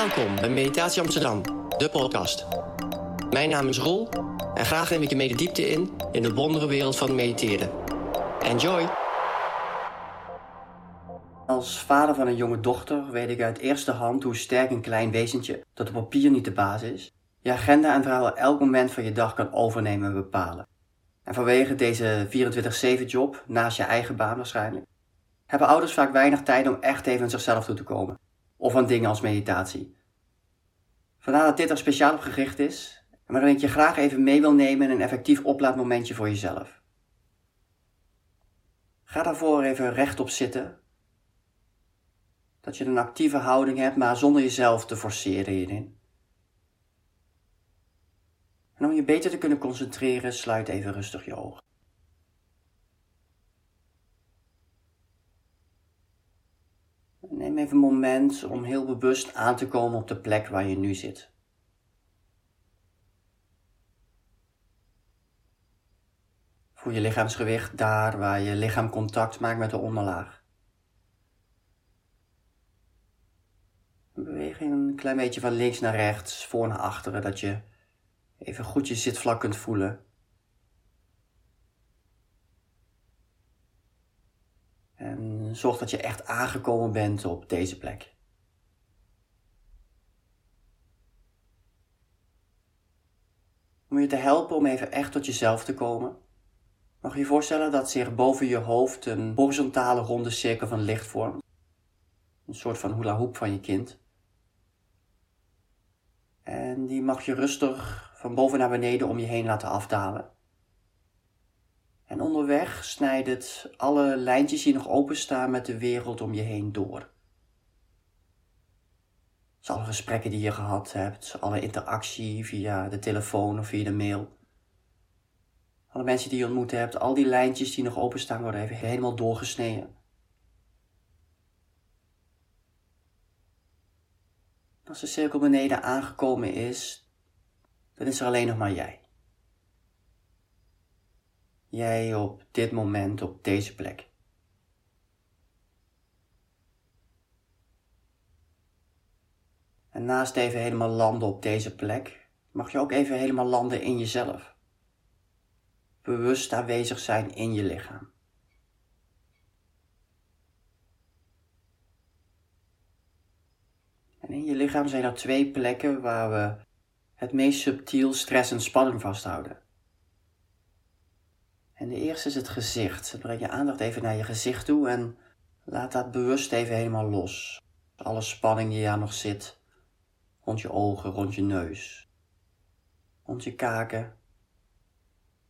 Welkom bij Meditatie Amsterdam, de podcast. Mijn naam is Roel en graag neem ik je mee de diepte in in de wondere wereld van mediteren. Enjoy! Als vader van een jonge dochter weet ik uit eerste hand hoe sterk een klein wezentje, dat op papier niet de baas is, je agenda en verhaal elk moment van je dag kan overnemen en bepalen. En vanwege deze 24-7 job, naast je eigen baan waarschijnlijk, hebben ouders vaak weinig tijd om echt even aan zichzelf toe te komen. Of aan dingen als meditatie. Vandaar dat dit er speciaal op gericht is, en waarin ik je graag even mee wil nemen in een effectief oplaadmomentje voor jezelf. Ga daarvoor even rechtop zitten. Dat je een actieve houding hebt, maar zonder jezelf te forceren hierin. En om je beter te kunnen concentreren, sluit even rustig je ogen. Neem even een moment om heel bewust aan te komen op de plek waar je nu zit. Voel je lichaamsgewicht daar waar je lichaam contact maakt met de onderlaag. Beweeg een klein beetje van links naar rechts, voor naar achteren, dat je even goed je zitvlak kunt voelen. En zorg dat je echt aangekomen bent op deze plek. Om je te helpen om even echt tot jezelf te komen, mag je je voorstellen dat zich boven je hoofd een horizontale ronde cirkel van licht vormt. Een soort van hula hoop van je kind. En die mag je rustig van boven naar beneden om je heen laten afdalen. En onderweg snijdt het alle lijntjes die nog openstaan met de wereld om je heen door. Dus alle gesprekken die je gehad hebt, alle interactie via de telefoon of via de mail. Alle mensen die je ontmoet hebt, al die lijntjes die nog openstaan worden even helemaal doorgesneden. Als de cirkel beneden aangekomen is, dan is er alleen nog maar jij. Jij op dit moment op deze plek. En naast even helemaal landen op deze plek, mag je ook even helemaal landen in jezelf. Bewust aanwezig zijn in je lichaam. En in je lichaam zijn er twee plekken waar we het meest subtiel stress en spanning vasthouden. En de eerste is het gezicht. Breng je aandacht even naar je gezicht toe en laat dat bewust even helemaal los. Alle spanning die er nog zit, rond je ogen, rond je neus, rond je kaken,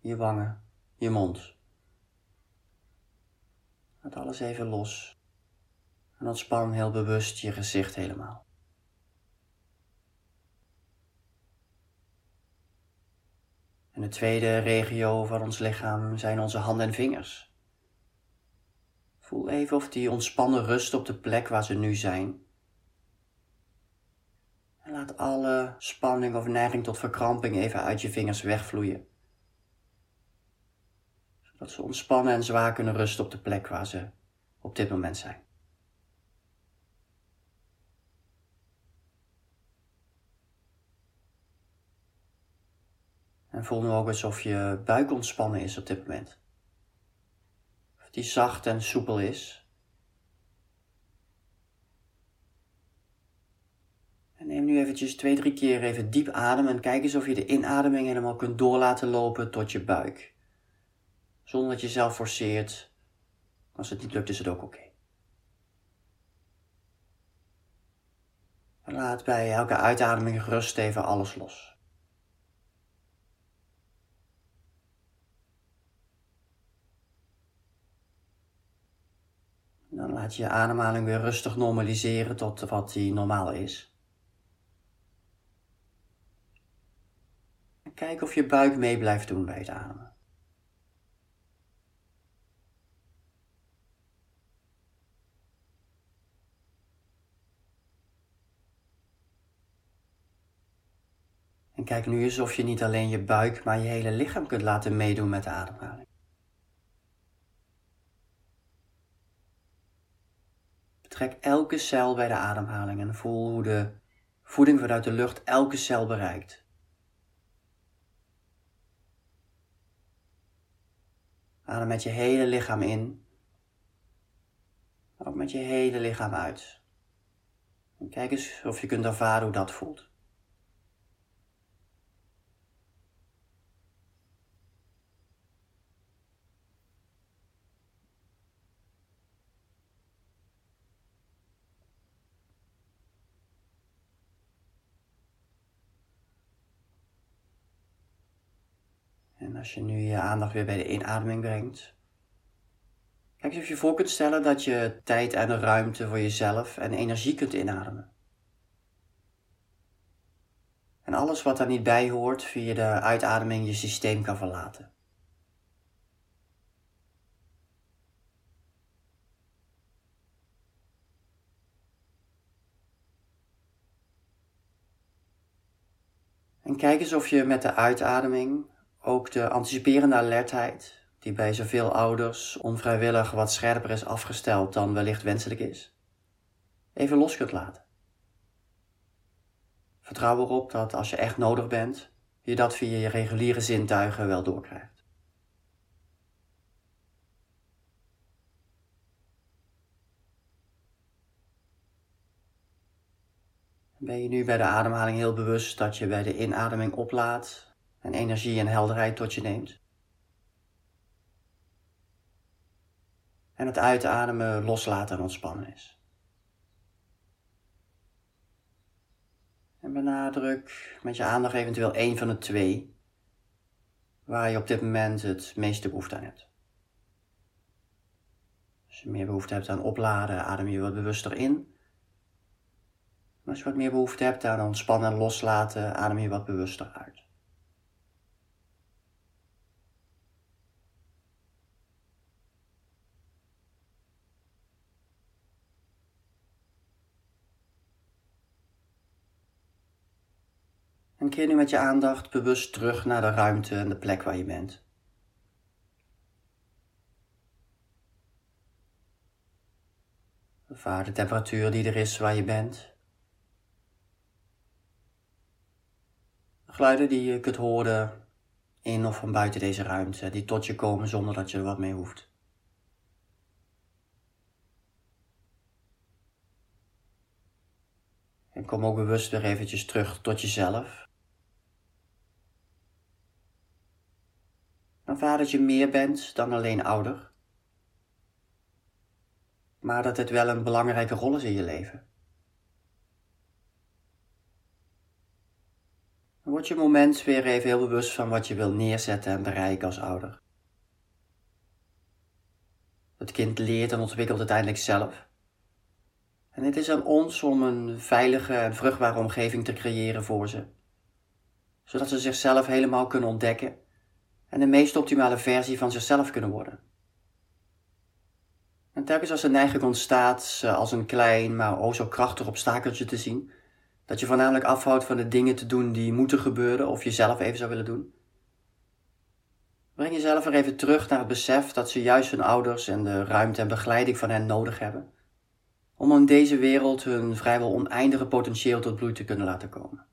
je wangen, je mond. Laat alles even los en ontspan heel bewust je gezicht helemaal. De tweede regio van ons lichaam zijn onze handen en vingers. Voel even of die ontspannen rust op de plek waar ze nu zijn. En laat alle spanning of neiging tot verkramping even uit je vingers wegvloeien. Zodat ze ontspannen en zwaar kunnen rusten op de plek waar ze op dit moment zijn. En voel nu ook alsof je buik ontspannen is op dit moment. Of die zacht en soepel is. En neem nu eventjes twee, drie keer even diep adem en kijk eens of je de inademing helemaal kunt doorlaten lopen tot je buik. Zonder dat je zelf forceert. Als het niet lukt is het ook oké. Laat bij elke uitademing rust even alles los. Dan laat je je ademhaling weer rustig normaliseren tot wat die normaal is. En kijk of je buik mee blijft doen bij het ademen. En kijk nu eens of je niet alleen je buik, maar je hele lichaam kunt laten meedoen met de ademhaling. Trek elke cel bij de ademhaling en voel hoe de voeding vanuit de lucht elke cel bereikt. Adem met je hele lichaam in, ook met je hele lichaam uit. Kijk eens of je kunt ervaren hoe dat voelt. Als je nu je aandacht weer bij de inademing brengt, kijk eens of je voor kunt stellen dat je tijd en ruimte voor jezelf en energie kunt inademen. En alles wat daar niet bij hoort via de uitademing je systeem kan verlaten. En kijk eens of je met de uitademing ook de anticiperende alertheid, die bij zoveel ouders onvrijwillig wat scherper is afgesteld dan wellicht wenselijk is, even los kunt laten. Vertrouw erop dat als je echt nodig bent, je dat via je reguliere zintuigen wel doorkrijgt. Ben je nu bij de ademhaling heel bewust dat je bij de inademing oplaat en energie en helderheid tot je neemt. En het uitademen loslaten en ontspannen is. En benadruk met je aandacht eventueel één van de twee waar je op dit moment het meeste behoefte aan hebt. Als je meer behoefte hebt aan opladen, adem je wat bewuster in. als je wat meer behoefte hebt aan ontspannen en loslaten, adem je wat bewuster uit. En keer nu met je aandacht bewust terug naar de ruimte en de plek waar je bent. Ervaar de temperatuur die er is waar je bent. geluiden die je kunt horen in of van buiten deze ruimte, die tot je komen zonder dat je er wat mee hoeft. En kom ook bewust weer eventjes terug tot jezelf. Ervaar dat je meer bent dan alleen ouder, maar dat het wel een belangrijke rol is in je leven. word je moment weer even heel bewust van wat je wil neerzetten en bereiken als ouder. Het kind leert en ontwikkelt uiteindelijk zelf. En het is aan ons om een veilige en vruchtbare omgeving te creëren voor ze, zodat ze zichzelf helemaal kunnen ontdekken en de meest optimale versie van zichzelf kunnen worden. En telkens als de neiging ontstaat ze als een klein, maar o zo krachtig obstakeltje te zien, dat je voornamelijk afhoudt van de dingen te doen die moeten gebeuren of je zelf even zou willen doen, breng jezelf er even terug naar het besef dat ze juist hun ouders en de ruimte en begeleiding van hen nodig hebben, om in deze wereld hun vrijwel oneindige potentieel tot bloei te kunnen laten komen.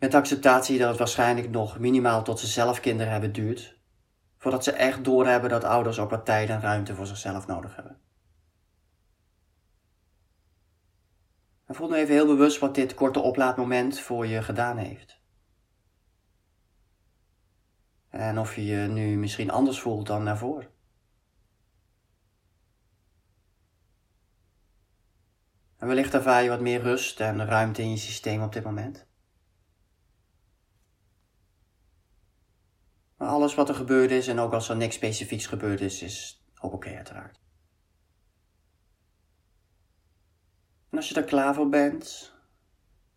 Met acceptatie dat het waarschijnlijk nog minimaal tot ze zelf kinderen hebben duurt, voordat ze echt doorhebben dat ouders ook wat tijd en ruimte voor zichzelf nodig hebben. En voel nu even heel bewust wat dit korte oplaadmoment voor je gedaan heeft. En of je je nu misschien anders voelt dan daarvoor. En wellicht ervaar je wat meer rust en ruimte in je systeem op dit moment. Maar alles wat er gebeurd is, en ook als er niks specifieks gebeurd is, is ook oké uiteraard. En als je er klaar voor bent,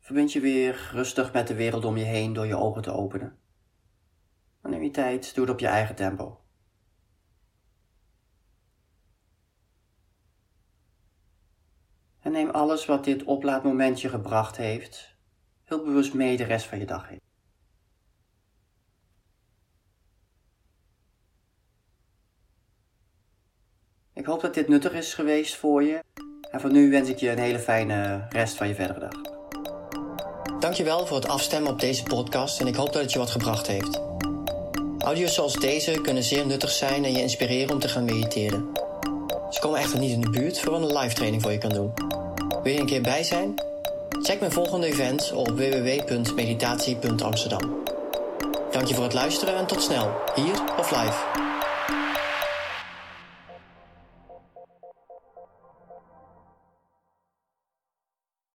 verbind je weer rustig met de wereld om je heen door je ogen te openen. Dan neem je tijd, doe het op je eigen tempo. En neem alles wat dit oplaadmomentje gebracht heeft, heel bewust mee de rest van je dag heen. Ik hoop dat dit nuttig is geweest voor je En voor nu wens ik je een hele fijne rest van je verdere dag. Dankjewel voor het afstemmen op deze podcast en ik hoop dat het je wat gebracht heeft. Audio's zoals deze kunnen zeer nuttig zijn en je inspireren om te gaan mediteren. Ze komen echter niet in de buurt voor een live training voor je kan doen. Wil je een keer bij zijn? Check mijn volgende event op www.meditatie.amsterdam. Dank je voor het luisteren en tot snel, hier of live.